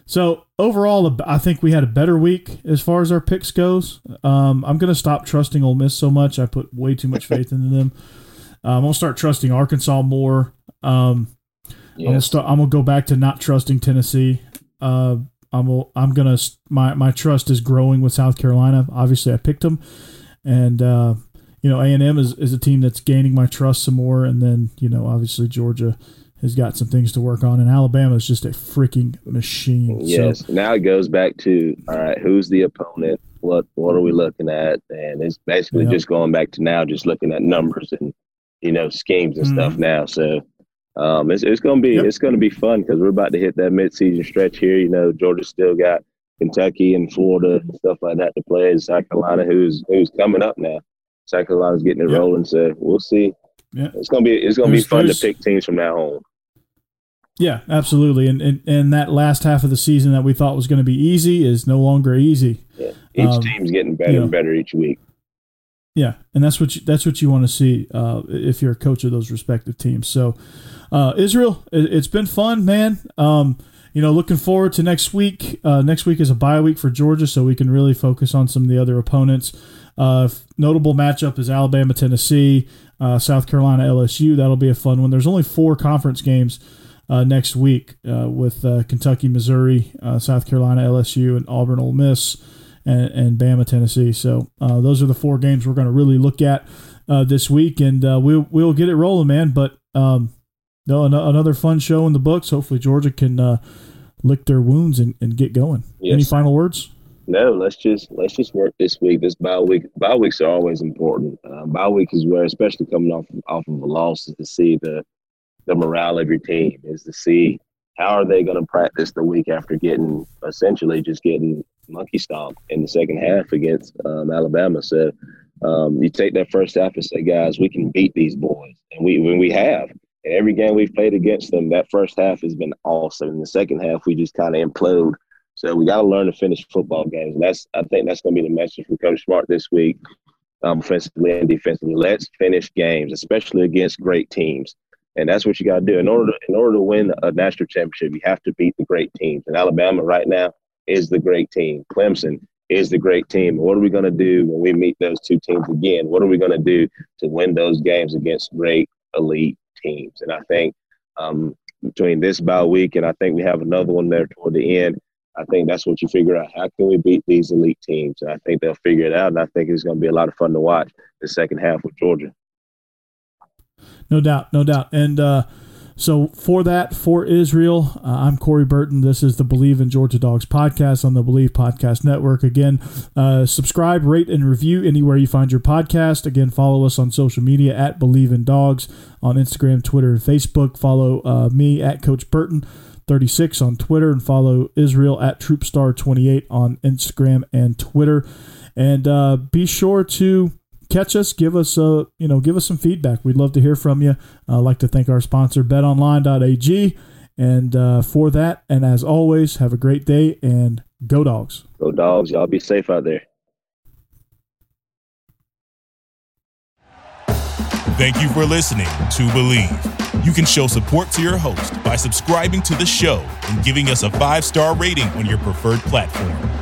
so overall, I think we had a better week as far as our picks goes. Um, I'm gonna stop trusting Ole Miss so much. I put way too much *laughs* faith into them. I'm gonna start trusting Arkansas more. Um, I'm gonna start. I'm gonna go back to not trusting Tennessee. Uh, I'm gonna- I'm gonna my my trust is growing with South Carolina. Obviously, I picked them, and uh, you know A and M is is a team that's gaining my trust some more. And then you know obviously Georgia has got some things to work on, and Alabama is just a freaking machine. Yes. now it goes back to all right, who's the opponent? What what are we looking at? And it's basically Yeah. just going back to now, just looking at numbers and you know schemes and stuff now. So um, it's it's gonna be Mm-hmm. Yep. it's gonna be fun because we're about to hit that midseason stretch here. You know, Georgia still got Kentucky and Florida and stuff like that to play. And South Carolina, who's who's coming up now. South Carolina's getting it Yep. rolling, so we'll see. Yeah. It's gonna be it's gonna There's- be fun to pick teams from now on. Yeah, absolutely. And, and and that last half of the season that we thought was going to be easy is no longer easy. Yeah. Each Um, team's getting better you know. and better each week. Yeah, and that's what you, that's what you want to see uh, if you're a coach of those respective teams. So, uh, Israel, it, it's been fun, man. Um, you know, looking forward to next week. Uh, next week is a bye week for Georgia, so we can really focus on some of the other opponents. Uh, notable matchup is Alabama, Tennessee, uh, South Carolina, LSU. That'll be a fun one. There's only four conference games uh, next week with Kentucky, Missouri, South Carolina, LSU, and Auburn, Ole Miss and, and Bama, Tennessee. So uh, those are the four games we're going to really look at uh, this week, and uh, we'll we'll get it rolling, man. But um, no, an- another fun show in the books. Hopefully, Georgia can uh, lick their wounds and, and get going. Yes, Any final words? No, let's just let's just work this week. This bye week, bye weeks are always important. Uh, bye week is where, especially coming off off of a loss, is to see the the morale of your team. Is to see how are they going to practice the week after getting essentially just getting monkey stomped in the second half against um, Alabama. So um, you take that first half and say, guys, we can beat these boys, and we when we have. And every game we've played against them, that first half has been awesome. In the second half, we just kind of implode. So we got to learn to finish football games. And that's I think that's going to be the message from Coach Smart this week, um, offensively and defensively. Let's finish games, especially against great teams. And that's what you got to do in order to, in order to win a national championship. You have to beat the great teams. And Alabama right now is the great team. Clemson is the great team. What are we going to do when we meet those two teams again? What are we going to do to win those games against great elite teams? And I think um, between this bye week and I think we have another one there toward the end. I think that's what you figure out. How can we beat these elite teams? And I think they'll figure it out. And I think it's going to be a lot of fun to watch the second half with Georgia. No doubt, no doubt. And uh, so for that, for Israel, uh, I'm Corey Burton. This is the Bleav in Georgia Dogs podcast on the Bleav Podcast Network. Again, uh, subscribe, rate, and review anywhere you find your podcast. Again, follow us on social media at Bleav in Dogs on Instagram, Twitter, and Facebook. Follow uh, me at Coach Burton. 36 on Twitter and follow Israel at Troopstar28 on Instagram and Twitter. And uh, be sure to catch us give us a you know give us some feedback we'd love to hear from you i'd like to thank our sponsor betonline.ag and uh, for that and as always have a great day and go dogs Go dogs. Y'all be safe out there. Thank you for listening to Bleav. You can show support to your host by subscribing to the show and giving us a five star rating on your preferred platform.